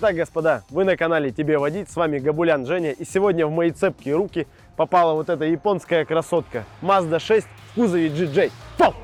Итак, господа, вы на канале Тебе водить, с вами Габулян Женя, и сегодня в мои цепкие руки попала вот эта японская красотка Mazda 6 в кузове GJ. Фу!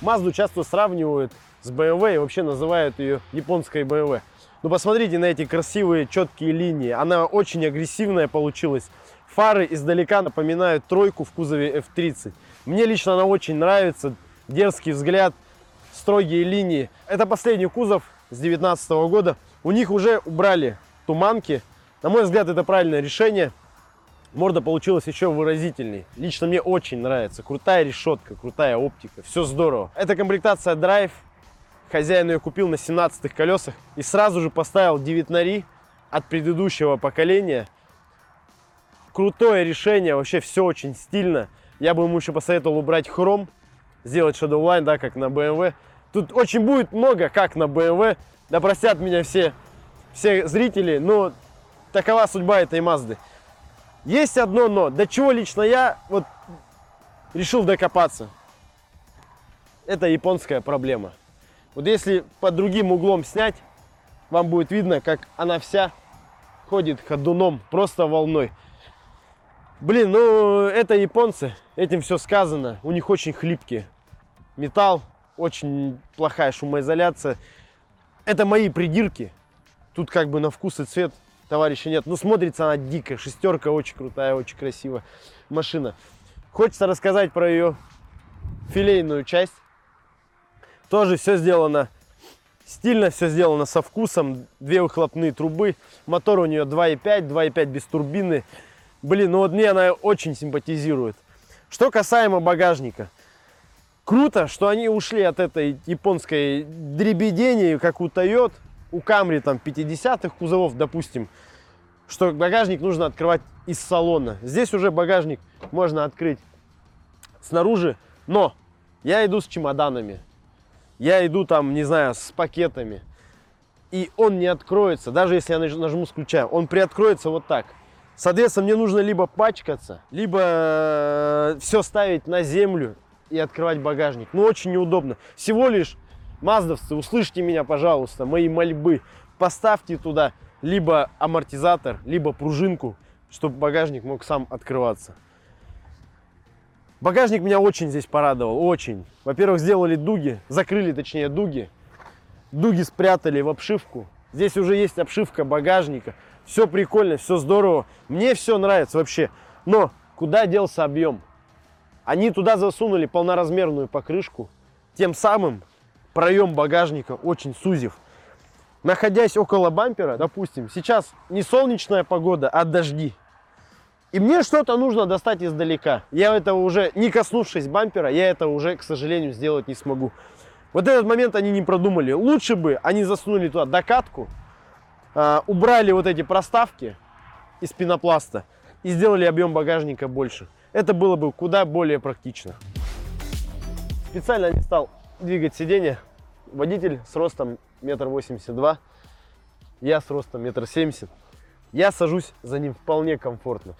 Мазду часто сравнивают с BMW и вообще называют ее японской BMW. Ну посмотрите на эти красивые четкие линии. Она очень агрессивная получилась. Фары издалека напоминают тройку в кузове F30. Мне лично она очень нравится. Дерзкий взгляд, строгие линии. Это последний кузов с 2019 года. У них уже убрали туманки. На мой взгляд, это правильное решение. Морда получилась еще выразительней. Лично мне очень нравится. Крутая решетка, крутая оптика. Все здорово. Это комплектация Drive. Хозяин ее купил на 17 колесах и сразу же поставил 9 от предыдущего поколения. Крутое решение, вообще все очень стильно. Я бы ему еще посоветовал убрать хром, сделать Shadowline, да, как на BMW. Тут очень будет много, как на BMW. Да простят меня все, все зрители, но такова судьба этой Мазды. Есть одно но, до чего лично я вот решил докопаться. Это японская проблема. Вот если под другим углом снять, вам будет видно, как она вся ходит ходуном, просто волной. Блин, ну это японцы, этим все сказано. У них очень хлипкий металл, очень плохая шумоизоляция. Это мои придирки. Тут как бы на вкус и цвет товарища нет. Ну, смотрится она дико. Шестерка очень крутая, очень красивая машина. Хочется рассказать про ее филейную часть. Тоже все сделано стильно, все сделано со вкусом. Две выхлопные трубы. Мотор у нее 2.5, 2.5 без турбины. Блин, ну вот мне она очень симпатизирует. Что касаемо багажника. Круто, что они ушли от этой японской дребедения, как у Toyota у Камри там 50-х кузовов, допустим, что багажник нужно открывать из салона. Здесь уже багажник можно открыть снаружи, но я иду с чемоданами, я иду там, не знаю, с пакетами, и он не откроется, даже если я нажму с ключа, он приоткроется вот так. Соответственно, мне нужно либо пачкаться, либо э, все ставить на землю и открывать багажник. Ну, очень неудобно. Всего лишь Маздовцы, услышьте меня, пожалуйста, мои мольбы. Поставьте туда либо амортизатор, либо пружинку, чтобы багажник мог сам открываться. Багажник меня очень здесь порадовал, очень. Во-первых, сделали дуги, закрыли точнее дуги. Дуги спрятали в обшивку. Здесь уже есть обшивка багажника. Все прикольно, все здорово. Мне все нравится вообще. Но куда делся объем? Они туда засунули полноразмерную покрышку. Тем самым проем багажника очень сузив. Находясь около бампера, допустим, сейчас не солнечная погода, а дожди. И мне что-то нужно достать издалека. Я этого уже, не коснувшись бампера, я это уже, к сожалению, сделать не смогу. Вот этот момент они не продумали. Лучше бы они засунули туда докатку, а, убрали вот эти проставки из пенопласта и сделали объем багажника больше. Это было бы куда более практично. Специально не стал двигать сиденье, водитель с ростом метр восемьдесят два, я с ростом метр семьдесят. Я сажусь за ним вполне комфортно.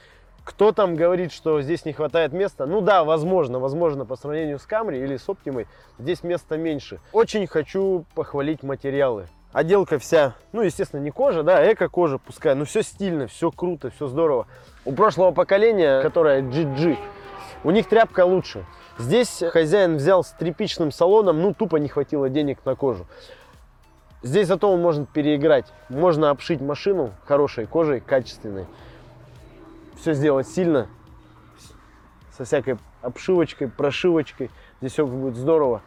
Кто там говорит, что здесь не хватает места? Ну да, возможно, возможно, по сравнению с Камри или с Оптимой, здесь места меньше. Очень хочу похвалить материалы. Отделка вся, ну, естественно, не кожа, да, эко-кожа пускай, но все стильно, все круто, все здорово. У прошлого поколения, которое GG, у них тряпка лучше. Здесь хозяин взял с тряпичным салоном, ну тупо не хватило денег на кожу. Здесь зато он может переиграть. Можно обшить машину хорошей кожей, качественной. Все сделать сильно, со всякой обшивочкой, прошивочкой. Здесь все будет здорово.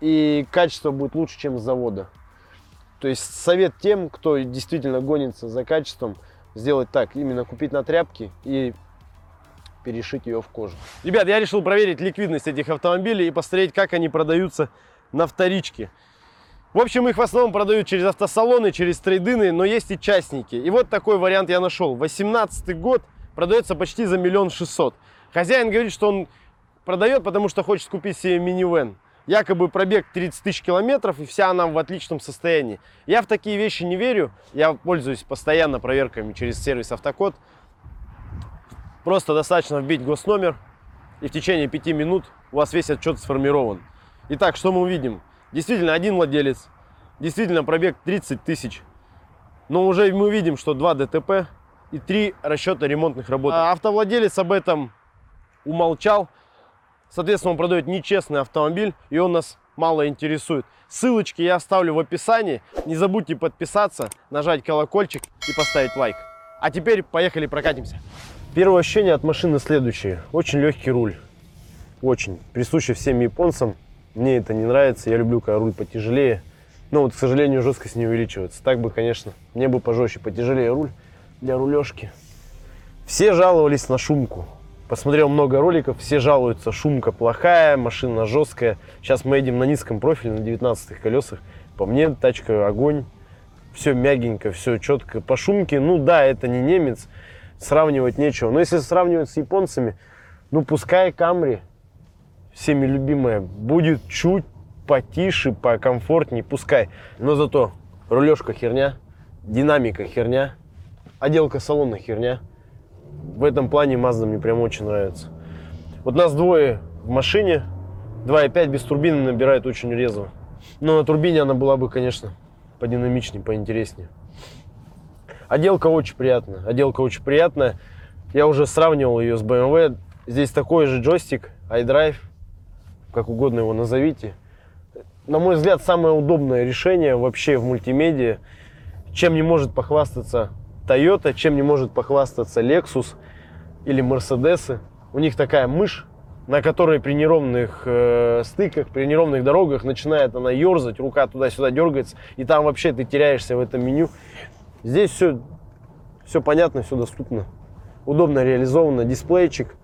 И качество будет лучше, чем с завода. То есть совет тем, кто действительно гонится за качеством, сделать так. Именно купить на тряпке и перешить ее в кожу. Ребят, я решил проверить ликвидность этих автомобилей и посмотреть, как они продаются на вторичке. В общем, их в основном продают через автосалоны, через трейдины, но есть и частники. И вот такой вариант я нашел. 18 год продается почти за миллион шестьсот. Хозяин говорит, что он продает, потому что хочет купить себе минивэн. Якобы пробег 30 тысяч километров, и вся она в отличном состоянии. Я в такие вещи не верю. Я пользуюсь постоянно проверками через сервис Автокод. Просто достаточно вбить госномер, и в течение 5 минут у вас весь отчет сформирован. Итак, что мы увидим? Действительно, один владелец, действительно пробег 30 тысяч. Но уже мы видим, что два ДТП и три расчета ремонтных работ. А автовладелец об этом умолчал. Соответственно, он продает нечестный автомобиль, и он нас мало интересует. Ссылочки я оставлю в описании. Не забудьте подписаться, нажать колокольчик и поставить лайк. А теперь поехали прокатимся. Первое ощущение от машины следующее. Очень легкий руль. Очень. Присуще всем японцам. Мне это не нравится. Я люблю, когда руль потяжелее. Но вот, к сожалению, жесткость не увеличивается. Так бы, конечно, мне бы пожестче, потяжелее руль для рулежки. Все жаловались на шумку. Посмотрел много роликов, все жалуются, шумка плохая, машина жесткая. Сейчас мы едем на низком профиле, на 19 колесах. По мне, тачка огонь. Все мягенько, все четко. По шумке, ну да, это не немец, сравнивать нечего. Но если сравнивать с японцами, ну пускай Камри, всеми любимая, будет чуть потише, покомфортнее, пускай. Но зато рулежка херня, динамика херня, отделка салона херня. В этом плане Mazda мне прям очень нравится. Вот нас двое в машине, 2.5 без турбины набирает очень резво. Но на турбине она была бы, конечно, подинамичнее, поинтереснее. Отделка очень приятная. Отделка очень приятная. Я уже сравнивал ее с BMW. Здесь такой же джойстик, iDrive, как угодно его назовите. На мой взгляд, самое удобное решение вообще в мультимедиа. Чем не может похвастаться Toyota, чем не может похвастаться Lexus или Mercedes. У них такая мышь, на которой при неровных э, стыках, при неровных дорогах начинает она ерзать, рука туда-сюда дергается, и там вообще ты теряешься в этом меню. Здесь все, все понятно, все доступно. Удобно реализовано, дисплейчик,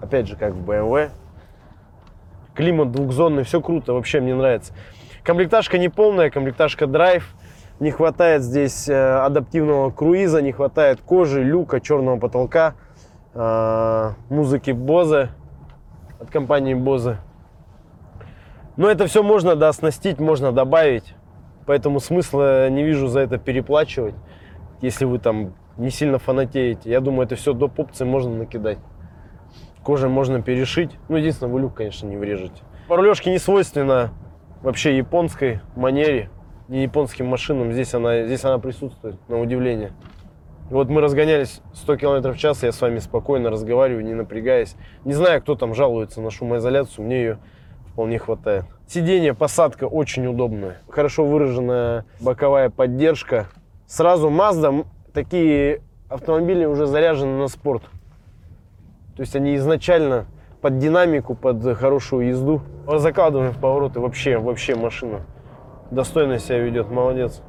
опять же, как в BMW. Климат двухзонный, все круто, вообще мне нравится. Комплектажка не полная, комплектажка драйв. Не хватает здесь э, адаптивного круиза, не хватает кожи, люка, черного потолка, э, музыки Bose от компании Bose. Но это все можно дооснастить, можно добавить. Поэтому смысла не вижу за это переплачивать, если вы там не сильно фанатеете. Я думаю, это все доп. опции можно накидать. Кожей можно перешить. Ну, единственное, вы люк, конечно, не врежете. По рулежке не свойственно вообще японской манере не японским машинам. Здесь она, здесь она присутствует, на удивление. Вот мы разгонялись 100 км в час, я с вами спокойно разговариваю, не напрягаясь. Не знаю, кто там жалуется на шумоизоляцию, мне ее вполне хватает. Сиденье, посадка очень удобная. Хорошо выраженная боковая поддержка. Сразу Mazda, такие автомобили уже заряжены на спорт. То есть они изначально под динамику, под хорошую езду. Закладываем повороты вообще, вообще машина достойно себя ведет, молодец.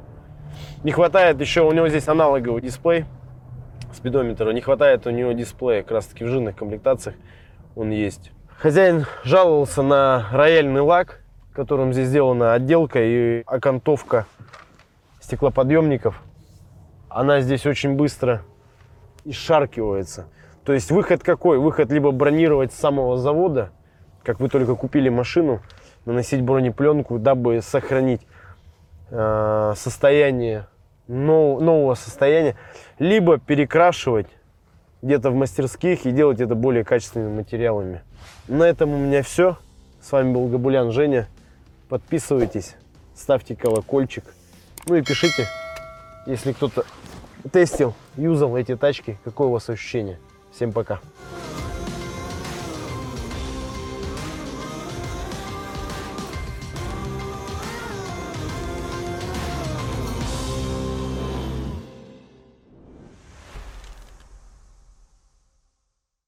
Не хватает еще, у него здесь аналоговый дисплей спидометра, не хватает у него дисплея, как раз таки в жирных комплектациях он есть. Хозяин жаловался на рояльный лак, которым здесь сделана отделка и окантовка стеклоподъемников. Она здесь очень быстро исшаркивается. То есть выход какой? Выход либо бронировать с самого завода, как вы только купили машину, наносить бронепленку, дабы сохранить э, состояние нов, нового состояния, либо перекрашивать где-то в мастерских и делать это более качественными материалами. На этом у меня все. С вами был Габулян Женя. Подписывайтесь, ставьте колокольчик. Ну и пишите, если кто-то тестил, юзал эти тачки, какое у вас ощущение. Всем пока.